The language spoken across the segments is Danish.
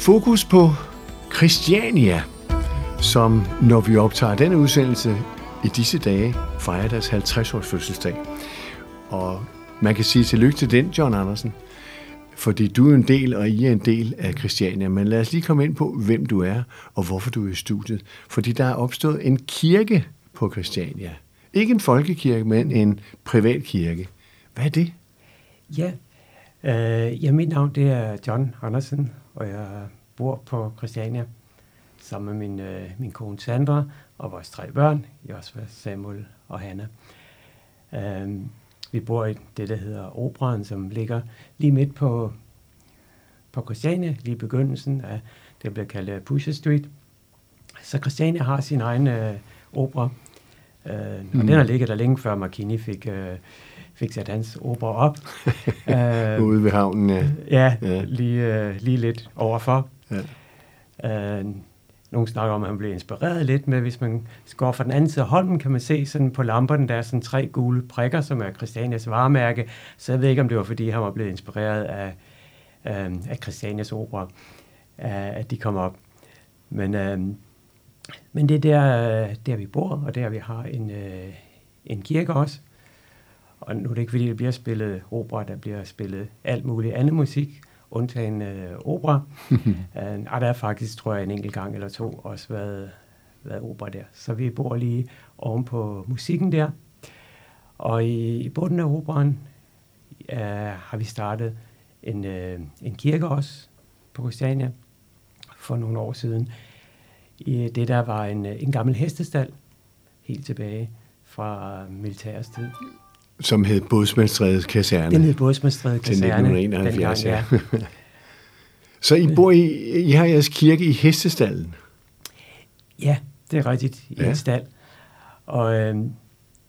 Fokus på Christiania, som når vi optager denne udsendelse i disse dage, fejrer deres 50-års fødselsdag. Og man kan sige tillykke til den, John Andersen, fordi du er en del, og I er en del af Christiania. Men lad os lige komme ind på, hvem du er, og hvorfor du er i studiet. Fordi der er opstået en kirke på Christiania. Ikke en folkekirke, men en privat kirke. Hvad er det? Ja, øh, ja mit navn det er John Andersen, og jeg bor på Christiania sammen med min, øh, min kone Sandra og vores tre børn, Josva, Samuel og Hanna. Øh, vi bor i det, der hedder Operan, som ligger lige midt på, på Christiania, lige i begyndelsen af det, bliver kaldt Pusher Street. Så Christiania har sin egen øh, opera, øh, mm. og den har ligget der længe før Markini fik, øh, fik sat hans opera op. øh, Ude ved havnen, ja. Ja, ja. Lige, øh, lige lidt overfor. Ja. Øh, nogle snakker om, at man bliver inspireret lidt med, hvis man går fra den anden side af Holmen, kan man se sådan på lamperne, der er sådan tre gule prikker, som er Christianias varemærke. Så jeg ved ikke, om det var, fordi han var blevet inspireret af, øh, af Christianias opera, øh, at de kom op. Men, øh, men det er der, øh, der, vi bor, og der vi har en, øh, en kirke også. Og nu er det ikke, fordi det bliver spillet opera, der bliver spillet alt muligt andet musik, undtagen øh, opera. uh, og der er faktisk, tror jeg, en enkelt gang eller to også været, været opera der. Så vi bor lige oven på musikken der. Og i, i bunden af operaen uh, har vi startet en, uh, en kirke også på Christiania for nogle år siden. I det der var en, en gammel hestestal helt tilbage fra militærets tid. Som hed Bådsmandstræde Kaserne. Den hed Bådsmandstræde Kaserne. Til 1971, ja. Så I bor i, I har jeres kirke i hestestallen? Ja, det er rigtigt, i ja. en stald. Og øh,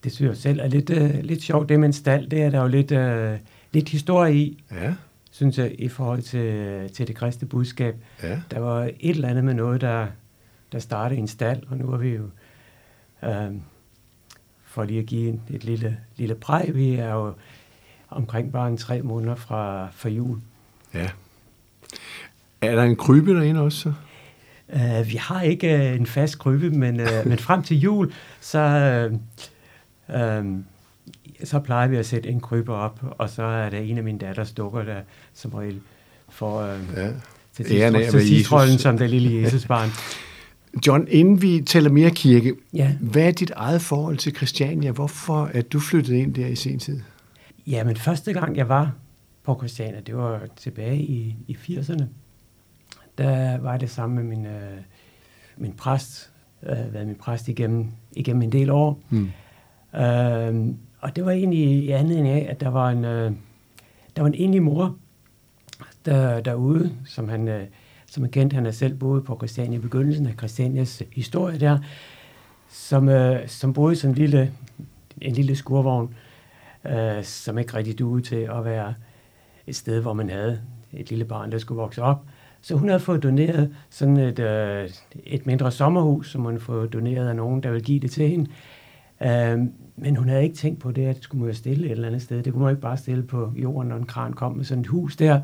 det synes jeg selv er lidt, øh, lidt sjovt, det med en stald, det er der jo lidt, øh, lidt historie i. Ja. Synes jeg, i forhold til, til det kristne budskab. Ja. Der var et eller andet med noget, der, der startede i en stald, og nu er vi jo... Øh, for lige at give et, et lille, lille præg. Vi er jo omkring bare en tre måneder fra, fra jul. Ja. Er der en krybe derinde også? Uh, vi har ikke uh, en fast krybe, men, uh, men frem til jul, så, uh, um, så plejer vi at sætte en krybe op, og så er der en af mine datters dukker, der som regel får uh, ja. til, sidstrollen som det lille Jesusbarn. John, inden vi taler mere kirke, ja. hvad er dit eget forhold til Christiania? Hvorfor er du flyttet ind der i sin tid? Ja, men første gang jeg var på Christiania, det var tilbage i, i 80'erne. Der var det sammen med min, øh, min præst, øh, været min præst igennem, igennem en del år. Hmm. Øh, og det var egentlig i anledning af, at der var en, øh, der var en enlig mor der, derude, som han... Øh, som er kendt. Han er selv boet på Christiania i begyndelsen af Christianias historie der, som, øh, som boede i sådan en lille, en lille skurvogn, øh, som ikke rigtig duede til at være et sted, hvor man havde et lille barn, der skulle vokse op. Så hun havde fået doneret sådan et, øh, et mindre sommerhus, som hun havde fået doneret af nogen, der ville give det til hende. Øh, men hun havde ikke tænkt på det, at det skulle man stille et eller andet sted. Det kunne man ikke bare stille på jorden, når en kran kom med sådan et hus der.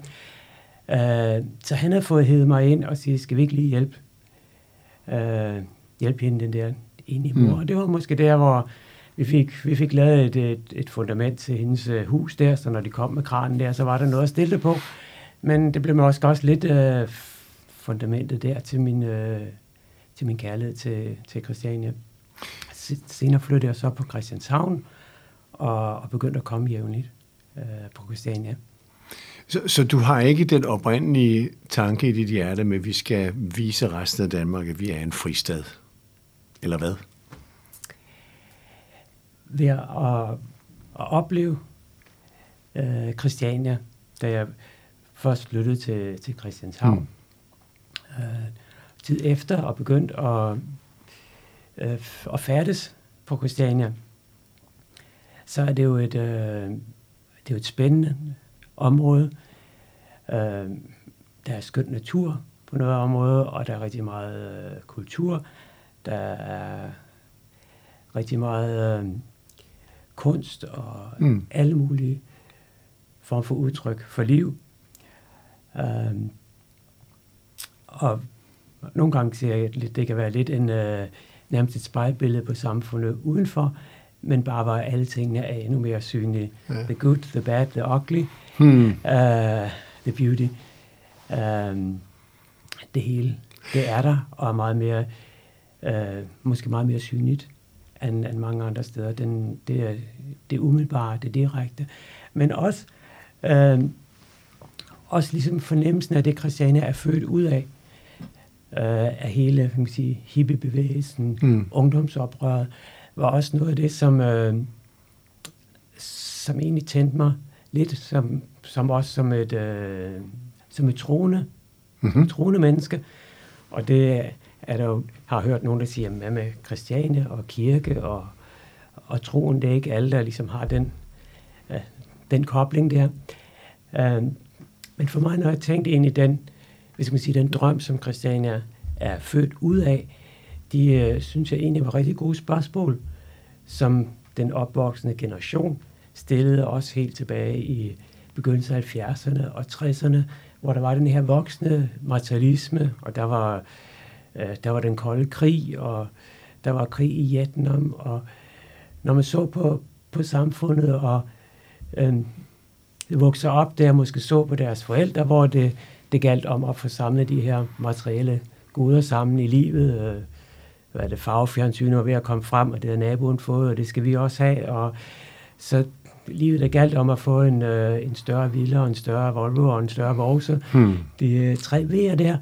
Uh, så han har fået hævet mig ind og sige, skal vi ikke lige hjælpe, uh, hjælpe hende, den der enige mor. Mm. Det var måske der, hvor vi fik, vi fik lavet et, et, et fundament til hendes uh, hus der, så når de kom med kranen der, så var der noget at stille på. Men det blev måske også lidt uh, fundamentet der til min, uh, til min kærlighed til, til Christiania. Senere flyttede jeg så på Christianshavn og, og begyndte at komme jævnligt uh, på Christiania. Så, så du har ikke den oprindelige tanke i dit hjerte med, at vi skal vise resten af Danmark, at vi er en fristad? Eller hvad? Ved at, at, at opleve øh, Christiania, da jeg først flyttede til, til Christianshavn. Mm. Øh, tid efter og begyndt at, øh, at færdes på Christiania, så er det jo et, øh, det er jo et spændende område. Øh, der er skøn natur på noget område, og der er rigtig meget øh, kultur. Der er rigtig meget øh, kunst og mm. alle mulige form for udtryk for liv. Øh, og nogle gange ser jeg, at det kan være lidt en, øh, nærmest et spejlbillede på samfundet udenfor, men bare hvor alle tingene er endnu mere synlige. Ja. The good, the bad, the ugly, hmm. uh, the beauty. Um, det hele, det er der, og er meget mere, uh, måske meget mere synligt end, end mange andre steder. Den, det, er, det er umiddelbare, det er direkte. Men også, uh, også ligesom fornemmelsen af det, Christiania er født ud af, uh, af hele kan man sige, hippiebevægelsen, mm. ungdomsoprøret, var også noget af det, som, uh, som egentlig tændte mig lidt, som, som også som et, uh, som et troende, mm-hmm. troende menneske. Og det er der jo, har hørt nogen, der siger, hvad med Christiane og kirke og, og troen, det er ikke alle, der ligesom har den, uh, den kobling der. Uh, men for mig, når jeg tænkte ind i den, hvis man sige, den drøm, som Christiania er født ud af, de øh, synes jeg egentlig var rigtig gode spørgsmål, som den opvoksende generation stillede også helt tilbage i begyndelsen af 70'erne og 60'erne, hvor der var den her voksne materialisme, og der var, øh, der var den kolde krig, og der var krig i Vietnam, og når man så på, på samfundet og øh, vokser op der, måske så på deres forældre, hvor det, det galt om at få samlet de her materielle goder sammen i livet. Øh, hvad det, farvefjernsyn var ved at komme frem, og det har naboen fået, og det skal vi også have. Og så livet er galt om at få en, øh, en større villa, en større Volvo og en større Vause. Hmm. Det er tre V'er der.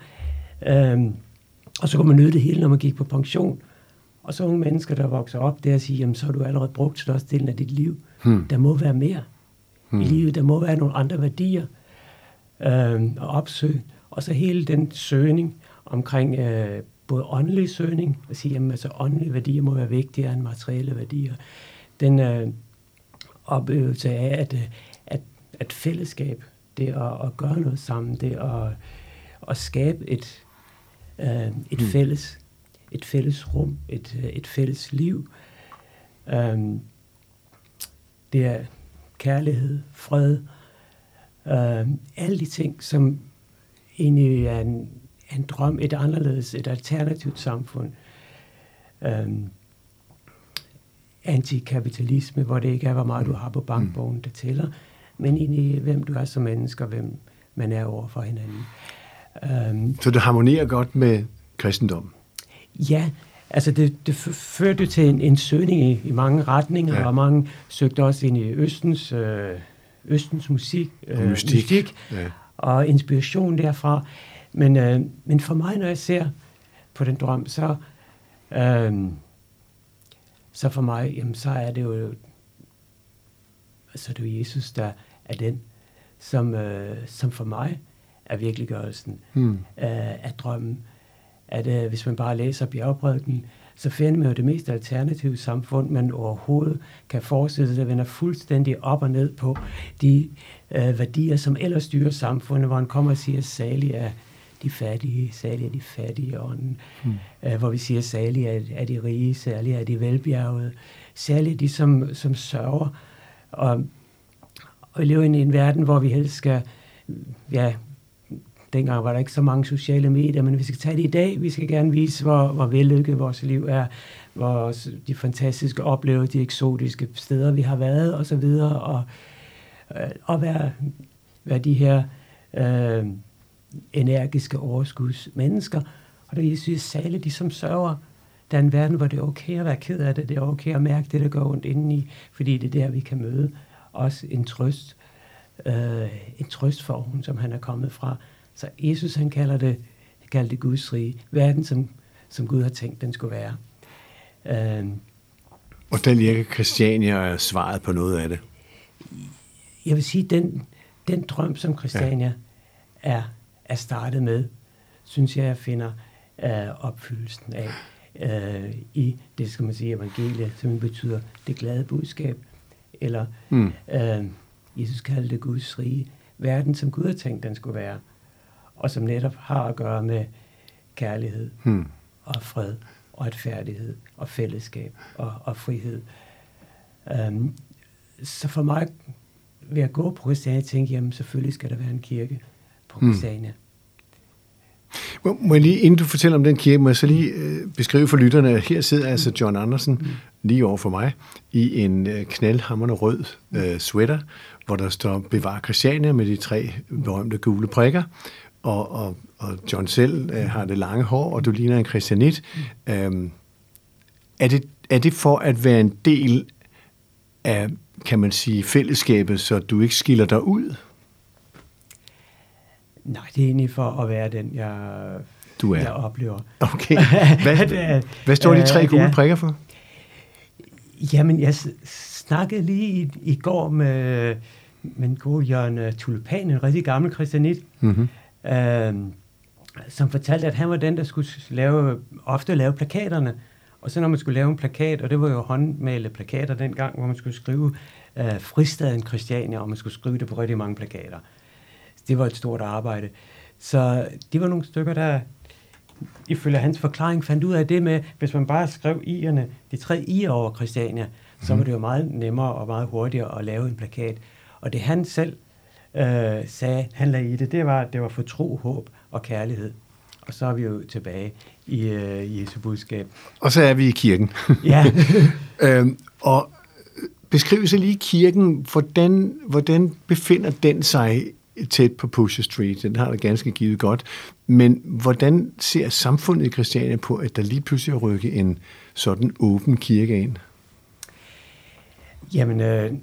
Øhm, og så kunne man nyde det hele, når man gik på pension. Og så nogle mennesker, der vokser op der og siger, jamen så har du allerede brugt størstedelen af dit liv. Hmm. Der må være mere hmm. i livet. Der må være nogle andre værdier øh, at opsøge. Og så hele den søgning omkring øh, både åndelig søgning, og sige, at altså, åndelige værdier må være vigtigere end materielle værdier. Den øh, oplevelse af, at, øh, at, at fællesskab, det at, at gøre noget sammen, det at, at skabe et, øh, et, mm. fælles, et fælles rum, et, et fælles liv, øh, det er kærlighed, fred, øh, alle de ting, som egentlig er en, en drøm, et anderledes, et alternativt samfund. Øhm, antikapitalisme, hvor det ikke er, hvor meget du har på bankbogen, der tæller, men egentlig, hvem du er som menneske, og hvem man er over for hinanden. Øhm, Så det harmonerer godt med kristendom? Ja, altså det, det førte til en, en søgning i, i mange retninger, ja. og mange søgte også ind i Østens, øh, Østens musik, øh, mystik, mystik ja. og inspiration derfra. Men, øh, men for mig, når jeg ser på den drøm, så, øh, så for mig, jamen, så er det jo så er det Jesus, der er den, som, øh, som for mig er virkeliggørelsen hmm. øh, af drømmen. At øh, hvis man bare læser bjergprædiken, så finder man jo det mest alternative samfund, man overhovedet kan forestille sig, at vender fuldstændig op og ned på de øh, værdier, som ellers styrer samfundet, hvor han kommer og siger, salig er de fattige, særligt er de fattige ånden, mm. uh, hvor vi siger, særligt er, er de rige, særligt er de velbjergede, særligt de, som, som sørger. Og, og vi lever i en verden, hvor vi helst skal, ja, dengang var der ikke så mange sociale medier, men vi skal tage det i dag. Vi skal gerne vise, hvor, hvor vellykket vores liv er, hvor de fantastiske oplevelser, de eksotiske steder, vi har været, og så videre, og, øh, og være, være de her øh, energiske overskudsmennesker. Og det er Jesus særligt de, som sørger. Der er en verden, hvor det er okay at være ked af det. Det er okay at mærke det, der går ondt indeni, fordi det er der, vi kan møde også en trøst. Øh, en trøst for hun, som han er kommet fra. Så Jesus, han kalder det, han kalder det Guds rige. Verden, som, som Gud har tænkt, den skulle være. Øh, og den virker Christiania er svaret på noget af det? Jeg vil sige, den, den drøm, som Christiania ja. er er startet med, synes jeg, jeg finder uh, opfyldelsen af uh, i det, skal man sige, evangeliet, som betyder det glade budskab, eller mm. uh, Jesus kaldte det Guds rige, verden, som Gud har tænkt, den skulle være, og som netop har at gøre med kærlighed mm. og fred og retfærdighed og fællesskab og, og frihed. Um, så for mig ved at gå på Christiania tænke, jamen selvfølgelig skal der være en kirke på Christiania. Må, må jeg lige, inden du fortæller om den kirke, må jeg så lige øh, beskrive for lytterne, at her sidder altså John Andersen mm. lige over for mig i en øh, knaldhammerende rød øh, sweater, hvor der står Bevar Christiania med de tre berømte gule prikker, og, og, og John selv øh, har det lange hår, og du ligner en christianit. Mm. Øhm, er, det, er det for at være en del af, kan man sige, fællesskabet, så du ikke skiller dig ud? Nej, det er egentlig for at være den, jeg, du er. jeg oplever. Okay. Hvad, hvad står de tre gule ja. prikker for? Jamen, jeg snakkede lige i, i går med, med en god Jørgen Tulipan, en rigtig gammel kristianit, mm-hmm. øh, som fortalte, at han var den, der skulle lave, ofte lave plakaterne. Og så når man skulle lave en plakat, og det var jo håndmalet plakater dengang, hvor man skulle skrive øh, fristaden Christiania, og man skulle skrive det på rigtig mange plakater. Det var et stort arbejde. Så det var nogle stykker, der ifølge hans forklaring fandt ud af det med, hvis man bare skrev i'erne, de tre i'er over Christiania, så var mhm. det jo meget nemmere og meget hurtigere at lave en plakat. Og det han selv øh, sagde, han lagde i det, det var, at det var for tro, håb og kærlighed. Og så er vi jo tilbage i øh, Jesu budskab. Og så er vi i kirken. Ja. øhm, og beskriv så lige kirken. Hvordan, hvordan befinder den sig tæt på Pusher Street? Den har det ganske givet godt. Men hvordan ser samfundet i Christiania på, at der lige pludselig er rykket en sådan åben kirke ind? Jamen, øh,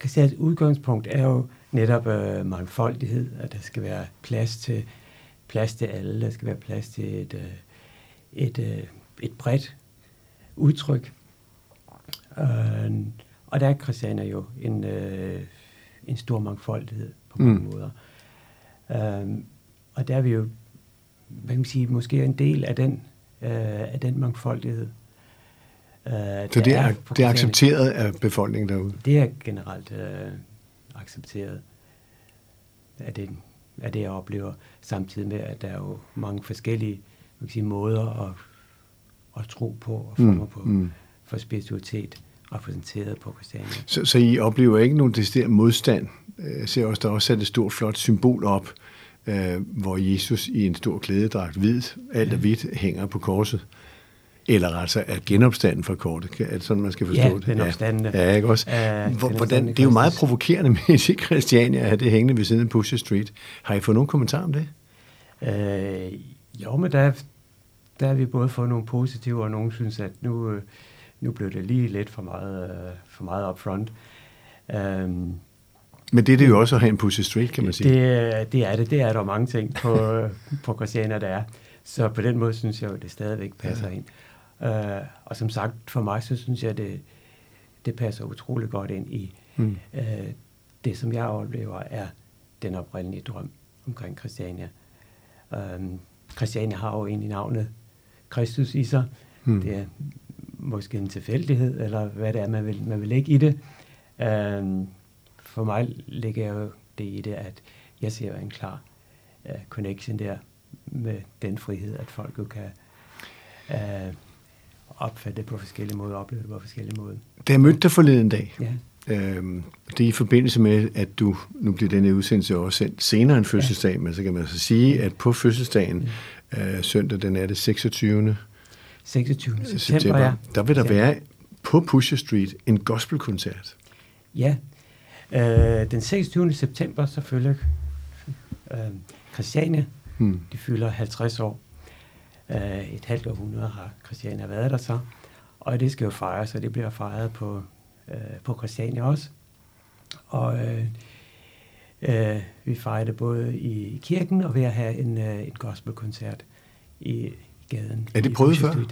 Christians udgangspunkt er jo netop øh, mangfoldighed, at der skal være plads til plads til alle, der skal være plads til et, øh, et, et, øh, et bredt udtryk. Øh, og der er Christiania jo en, øh, en stor mangfoldighed på mange mm. måder. Øh, og der er vi jo, hvad kan man sige, måske en del af den, øh, af den mangfoldighed. Øh, Så det er, er det er accepteret af befolkningen derude? Det er generelt øh, accepteret af den af det, jeg oplever, samtidig med, at der er jo mange forskellige man kan sige, måder at, at tro på og former mm, på mm. for spiritualitet repræsenteret på Christiania. Så, så I oplever ikke nogen decideret modstand? Jeg ser også, der også sat et stort, flot symbol op, øh, hvor Jesus i en stor klædedragt, hvid, alt er hvidt, hænger på korset. Eller altså er genopstanden for kortet? Er det sådan, man skal forstå ja, det? genopstanden. Ja, ja ikke også? Uh, Hvordan, det er jo meget provokerende med i Christiania at det hængende ved siden af Pusher Street. Har I fået nogen kommentar om det? Uh, jo, men der, der har vi både fået nogle positive, og nogen synes, at nu, øh, nu blev det lige lidt for meget, uh, for meget upfront. Um, men det er det jo også at have en Pusher Street, kan man sige. Det, det er det. Det er der mange ting på, på Christiania, der er. Så på den måde synes jeg jo, det stadigvæk passer ja. ind. Uh, og som sagt, for mig, så synes jeg, det, det passer utrolig godt ind i mm. uh, det, som jeg oplever, er den oprindelige drøm omkring Christiania. Um, Christiania har jo egentlig navnet Kristus i sig. Mm. Det er måske en tilfældighed, eller hvad det er, man vil, man vil lægge i det. Um, for mig ligger jeg jo det i det, at jeg ser en klar uh, connection der med den frihed, at folk jo kan uh, opfatte det på forskellige måder, opleve det på forskellige måder. Da jeg mødte dig forleden dag, ja. øhm, det er i forbindelse med, at du, nu bliver denne udsendelse også sendt senere en fødselsdag, ja. men så kan man så altså sige, at på fødselsdagen, ja. øh, søndag, den er det 26. 26. september, september ja. der vil der ja. være på Pusher Street en gospelkoncert. Ja, øh, den 26. september selvfølgelig øh, Christiania, hmm. de fylder 50 år. Øh, et halvt århundrede har Christiania været der så. Og det skal jo fejres, og det bliver fejret på, øh, på Christiania også. Og øh, øh, vi fejrer det både i kirken og ved at have en, øh, en gospelkoncert i gaden. Er det prøvet før?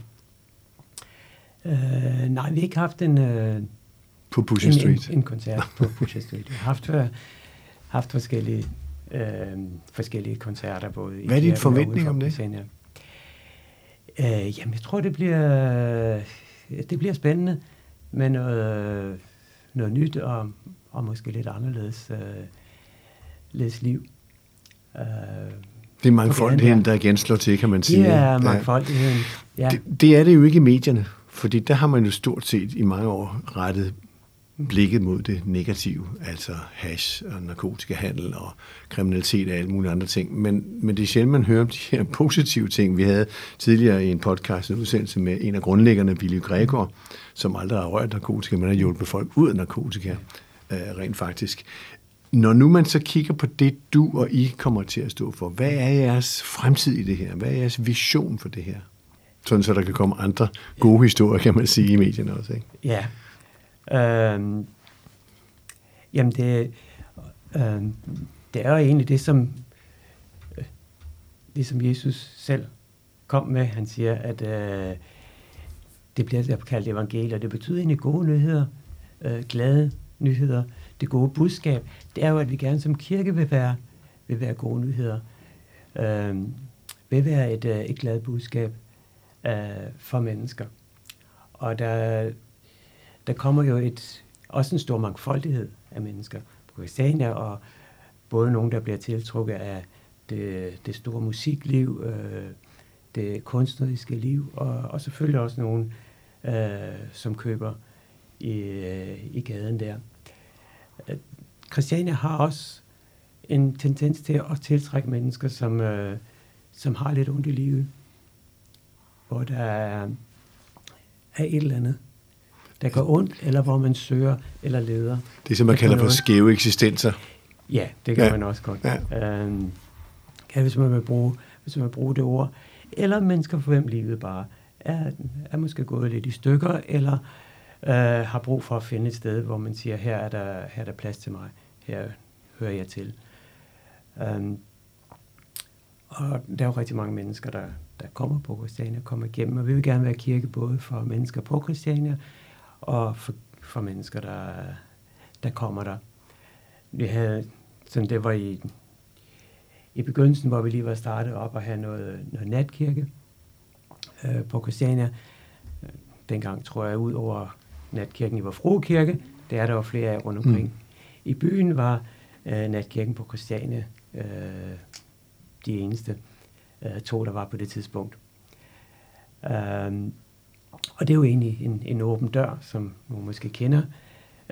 Øh, nej, vi har ikke haft en... Øh, på Pusher Street? En, en, en koncert på Pusher Street. Vi har haft, øh, haft forskellige, øh, forskellige koncerter både i Hvad er din forventning om det? Christiania. Øh, jamen, jeg tror, det bliver, det bliver spændende med noget, noget nyt og, og måske lidt anderledes lidt liv. Øh, det er mangfoldigheden, der igen slår til, kan man sige. Det er mangfoldigheden, ja. Det, det er det jo ikke i medierne, fordi der har man jo stort set i mange år rettet blikket mod det negative, altså hash og narkotikahandel og kriminalitet og alle mulige andre ting. Men, men det er sjældent, man hører om de her positive ting. Vi havde tidligere i en podcast en udsendelse med en af grundlæggerne, Billy Gregor, som aldrig har rørt narkotika, men har hjulpet folk ud af narkotika, øh, rent faktisk. Når nu man så kigger på det, du og I kommer til at stå for, hvad er jeres fremtid i det her? Hvad er jeres vision for det her? Sådan så der kan komme andre gode historier, kan man sige, i medierne også, ikke? Ja. Øhm, jamen, det, øhm, det er jo egentlig det, som, øh, det, som Jesus selv kom med. Han siger, at øh, det bliver kaldt evangelier. Det betyder egentlig gode nyheder, øh, glade nyheder, det gode budskab, det er jo, at vi gerne som kirke vil være, vil være gode nyheder. Øh, vil være et, øh, et glad budskab øh, for mennesker. Og der, der kommer jo et, også en stor mangfoldighed af mennesker på Christiania, og både nogen, der bliver tiltrukket af det, det store musikliv, øh, det kunstneriske liv, og, og selvfølgelig også nogen, øh, som køber i, øh, i gaden der. Christiania har også en tendens til at tiltrække mennesker, som, øh, som har lidt ondt i livet, hvor der er, er et eller andet, der går ondt, eller hvor man søger eller leder. Det, som man kalder for skæve eksistenser. Ja, det kan ja. man også godt. Ja. Øhm, kan, hvis man vil bruge, hvis man vil bruge det ord. Eller mennesker, for hvem livet bare er, er måske gået lidt i stykker, eller øh, har brug for at finde et sted, hvor man siger, her er der, her er der plads til mig, her hører jeg til. Um, og der er jo rigtig mange mennesker, der, der kommer på Christiania, kommer igennem, og vi vil gerne være kirke både for mennesker på Christiania, og for, for mennesker, der, der kommer der. Vi havde, sådan det var i, i begyndelsen, hvor vi lige var startet op og have noget, noget natkirke øh, på Christiania. Øh, dengang tror jeg, ud over natkirken i Vor Kirke. Det er der jo flere af rundt omkring. Mm. I byen var øh, natkirken på Christiane øh, de eneste øh, to, der var på det tidspunkt. Um, og det er jo egentlig en, en åben dør, som man måske kender.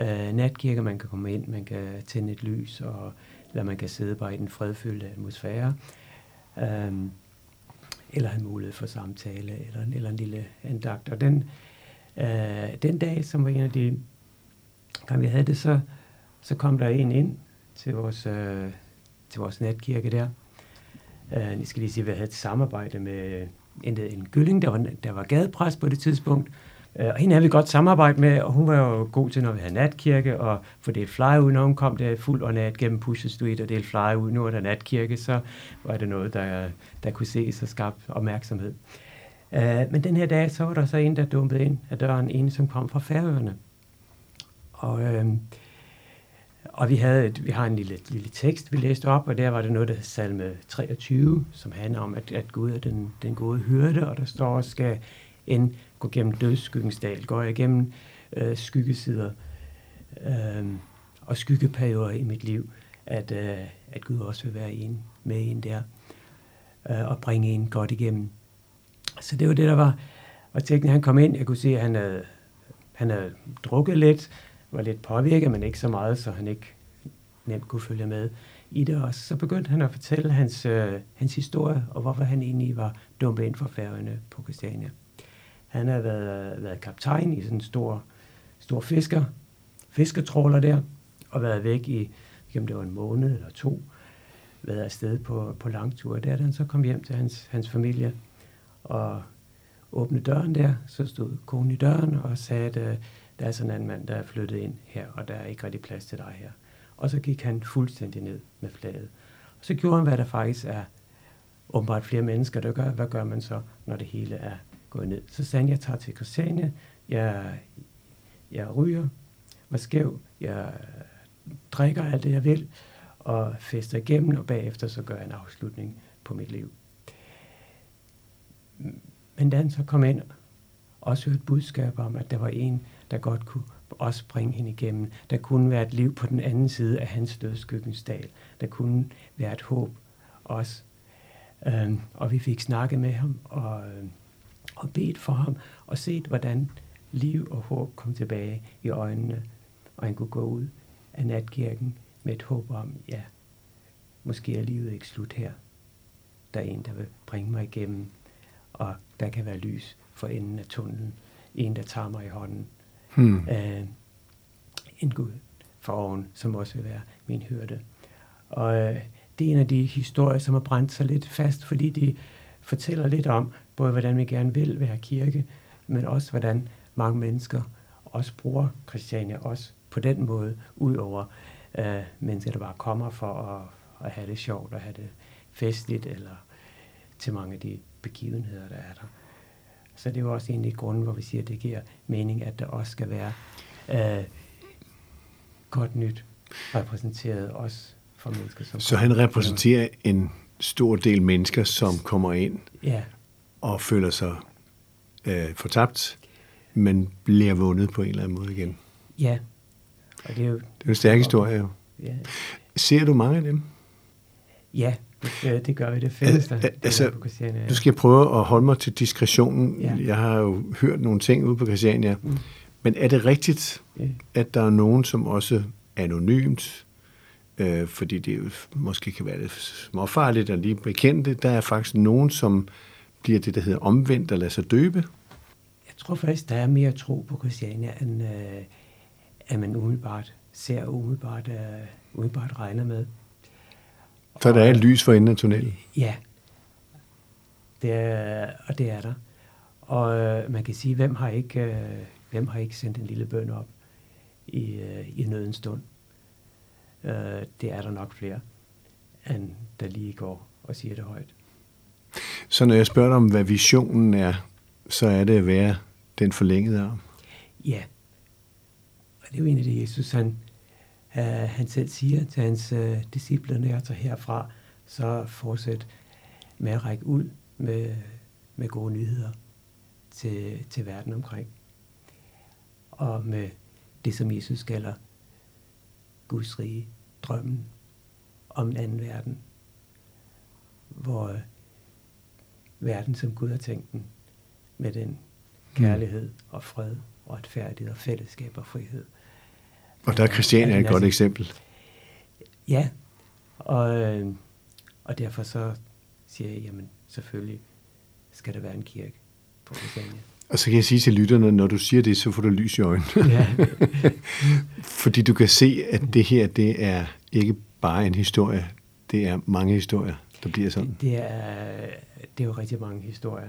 Uh, natkirke, man kan komme ind, man kan tænde et lys, og, eller man kan sidde bare i den fredfyldte atmosfære. Um, eller have mulighed for samtale, eller, eller en lille andagt. Og den, Øh, den dag, som var en af de gange, vi havde det, så, så kom der en ind til vores, øh, til vores natkirke der. Øh, jeg skal lige sige, at vi havde et samarbejde med en, en gylling, der var, der var gadepræst på det tidspunkt. Øh, og hende havde vi godt samarbejde med, og hun var jo god til, når vi havde natkirke, og for det fly ud, når hun kom der fuld og nat gennem Pusher Street, og det fly ud, nu er der natkirke, så var det noget, der, der kunne ses og skabte opmærksomhed. Uh, men den her dag, så var der så en, der dumpede ind af døren, en som kom fra Færøerne. Og, uh, og vi, havde et, vi har en lille, lille tekst, vi læste op, og der var det noget, der salme 23, som handler om, at, at Gud er den, den gode hyrde, og der står, skal en gå gennem dødsskyggens dal, går jeg igennem uh, øh, skyggesider uh, og skyggeperioder i mit liv, at, uh, at Gud også vil være en, med en der, uh, og bringe en godt igennem. Så det var det, der var. Og teknikken, han kom ind, jeg kunne se, at han havde, han havde drukket lidt, var lidt påvirket, men ikke så meget, så han ikke nemt kunne følge med i det også. Så begyndte han at fortælle hans, øh, hans historie, og hvorfor han egentlig var dumpet ind for færgerne på Christiania. Han havde været, været kaptajn i sådan en stor, stor fisker, fisketråler der, og været væk i, jamen det var en måned eller to, været afsted på, på langtur. Der da han så kom hjem til hans, hans familie, og åbne døren der, så stod konen i døren og sagde, at der er sådan en mand, der er flyttet ind her, og der er ikke rigtig plads til dig her. Og så gik han fuldstændig ned med flaget. Og så gjorde han, hvad der faktisk er åbenbart flere mennesker, der gør. Hvad gør man så, når det hele er gået ned? Så sagde han, jeg tager til Christiania, jeg, jeg ryger, var skæv, jeg drikker alt det, jeg vil, og fester igennem, og bagefter så gør jeg en afslutning på mit liv. Men da han så kom ind, også hørte budskab om, at der var en, der godt kunne også bringe hende igennem. Der kunne være et liv på den anden side af hans dødskyggens dal. Der kunne være et håb også. Øhm, og vi fik snakket med ham og, øhm, og bedt for ham og set, hvordan liv og håb kom tilbage i øjnene og han kunne gå ud af natkirken med et håb om, ja, måske er livet ikke slut her. Der er en, der vil bringe mig igennem, og der kan være lys for enden af tunnelen. En, der tager mig i hånden. Hmm. Øh, en Gud for oven, som også vil være min hyrde. Og øh, det er en af de historier, som har brændt sig lidt fast, fordi de fortæller lidt om, både hvordan vi gerne vil være kirke, men også hvordan mange mennesker også bruger Christiania også på den måde, ud over øh, mennesker, der bare kommer for at, at have det sjovt og have det festligt, eller til mange af de begivenheder, der er der. Så det er jo også en af grunden, hvor vi siger, at det giver mening, at der også skal være øh, godt nyt repræsenteret også for mennesker. Som Så han repræsenterer en stor del mennesker, som kommer ind ja. og føler sig øh, fortabt, men bliver vundet på en eller anden måde igen. Ja. Og det er jo... Det er en stærk historie, jo. Ja. Ser du mange af dem? Ja, det, det gør vi det fælleste. Al- altså, du skal prøve at holde mig til diskretionen. Ja. Jeg har jo hørt nogle ting ude på Christiania. Mm. Men er det rigtigt, ja. at der er nogen, som også anonymt, øh, fordi det jo måske kan være lidt småfarligt at lige bekendte, der er faktisk nogen, som bliver det, der hedder omvendt og lader sig døbe? Jeg tror faktisk, der er mere tro på Christiania, end øh, at man umiddelbart ser umiddelbart, øh, umiddelbart regner med. Så der er et lys for enden af tunnelen? Ja, det er, og det er der. Og øh, man kan sige, hvem har ikke, øh, hvem har ikke sendt en lille bøn op i, øh, i nødens stund? Øh, det er der nok flere, end der lige går og siger det højt. Så når jeg spørger dig om, hvad visionen er, så er det at være den forlængede arm? Ja. Og det er jo egentlig det, Jesus han, uh, han selv siger til hans uh, disciple, når jeg tager herfra, så fortsæt med at række ud med, med gode nyheder til, til verden omkring. Og med det, som Jesus kalder Guds rige, drømmen om en anden verden, hvor uh, verden, som Gud har tænkt den, med den kærlighed og fred og retfærdighed og fællesskab og frihed. Og der er Christiania et godt eksempel. Ja, og, øh, og derfor så siger jeg, jamen selvfølgelig skal der være en kirke på Christiania. Og så kan jeg sige til lytterne, når du siger det, så får du lys i øjnene. Ja. Fordi du kan se, at det her, det er ikke bare en historie, det er mange historier, der bliver sådan. Det, det, er, det er jo rigtig mange historier,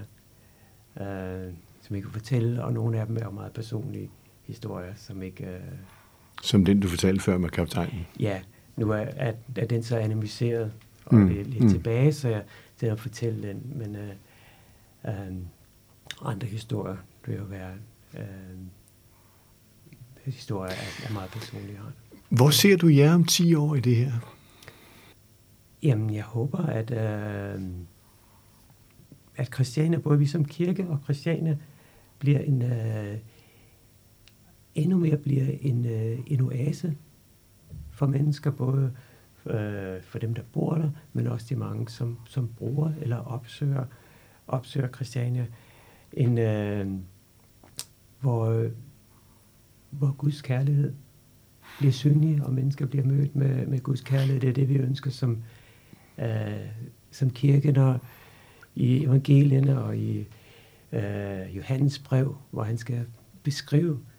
øh, som jeg kan fortælle, og nogle af dem er jo meget personlige historier, som ikke... Øh, som den, du fortalte før med kaptajnen? Ja, nu er, er, er den så anonymiseret og mm. lidt mm. tilbage, så jeg til at fortælle den, men øh, øh, andre historier vil jo være øh, historier er, er meget personlige. Hvor ser du jer om 10 år i det her? Jamen, jeg håber, at, øh, at Christiania, både vi som kirke og Christiania, bliver en, øh, endnu mere bliver en, øh, en oase for mennesker, både øh, for dem, der bor der, men også de mange, som, som bruger eller opsøger, opsøger Christiania. En, øh, hvor, hvor Guds kærlighed bliver synlig, og mennesker bliver mødt med, med Guds kærlighed. Det er det, vi ønsker som, øh, som kirke, når i evangelierne og i øh, Johannes brev, hvor han skal beskrive øh,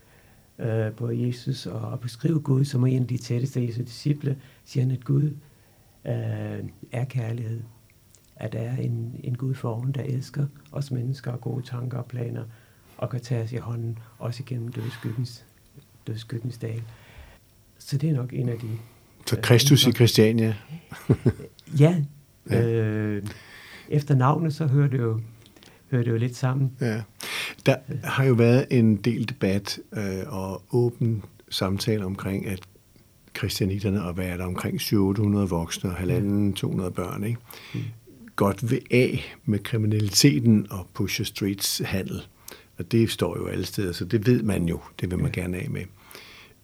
både Jesus og, og beskrive Gud som en af de tætteste Jesu disciple, siger han, at Gud øh, er kærlighed. At der er en, en Gud foran, der elsker os mennesker og gode tanker og planer, og kan tage os i hånden, også igennem dødskyggens, dødskyggens dal. Så det er nok en af de... Så Kristus øh, i Christiania? ja. ja. Øh, efter navnet, så hører det jo hører det jo lidt sammen. Ja. Der har jo været en del debat øh, og åben samtale omkring, at kristianitterne og er der omkring 700 voksne og halvanden 200 børn, ikke? Mm. godt vil af med kriminaliteten og Pusher Streets handel. Og det står jo alle steder, så det ved man jo. Det vil man ja. gerne af med.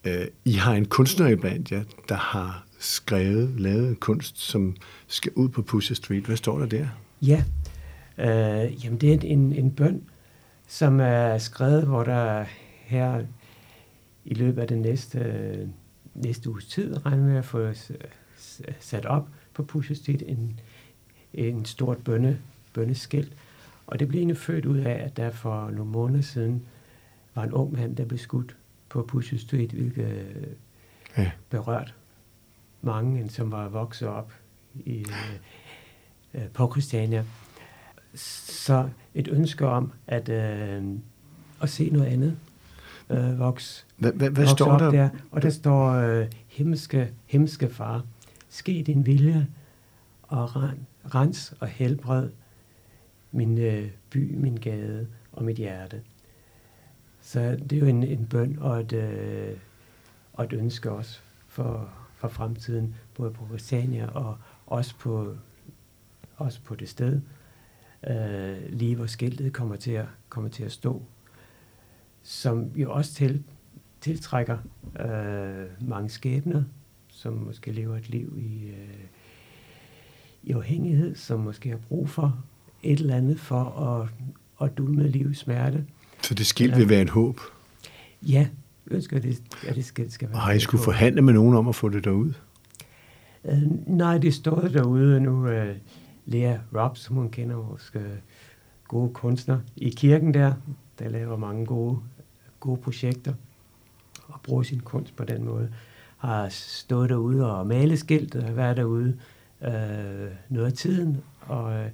Uh, I har en kunstner iblandt jer, der har skrevet, lavet kunst, som skal ud på Pusher Street. Hvad står der der? Ja, uh, jamen det er en, en bøn, som er skrevet, hvor der her i løbet af den næste, næste uges tid regner med at få sat op på Pusher Street en, en stort bønne, bønneskilt. Og det blev egentlig født ud af, at der for nogle måneder siden var en ung mand, der blev skudt på Pusher Street, hvilket ja. berørt mange, som var vokset op i, øh, på Christiania. Så et ønske om at, øh, at se noget andet øh, vokse hvad, hvad, hvad står der? der? Og der står øh, himmelske, himmelske far, ske din vilje og ren, rens og helbred min øh, by, min gade og mit hjerte. Så det er jo en, en bøn og et, øh, og et ønske også for, for fremtiden, både på Christiania og også på, også på det sted, øh, lige hvor skiltet kommer til at, kommer til at stå, som jo også til, tiltrækker øh, mange skæbner, som måske lever et liv i, øh, i afhængighed, som måske har brug for et eller andet for at, at dulme livets smerte. Så det skilt vil være et håb? Ja, ønsker det, ja, det skal, skal være. Og har I skulle forhandle med nogen om at få det derud? Uh, nej, det står derude nu. Uh, Lea Robb, som hun kender, vores uh, gode kunstner i kirken der, der laver mange gode, gode projekter og bruger sin kunst på den måde, har stået derude og malet skilt og været derude uh, noget af tiden, og uh,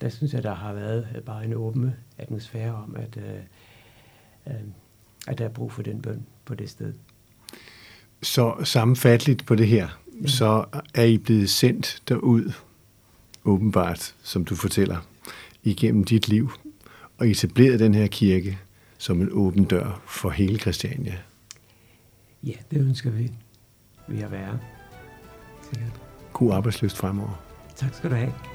der synes jeg, der har været bare en åben atmosfære om, at, uh, uh, at der er brug for den bøn på det sted. Så sammenfatteligt på det her, ja. så er I blevet sendt derud, åbenbart, som du fortæller, igennem dit liv, og etableret den her kirke som en åben dør for hele Christiania. Ja, det ønsker vi, vi at være. Sikkert. God arbejdsløst fremover. Tak skal du have.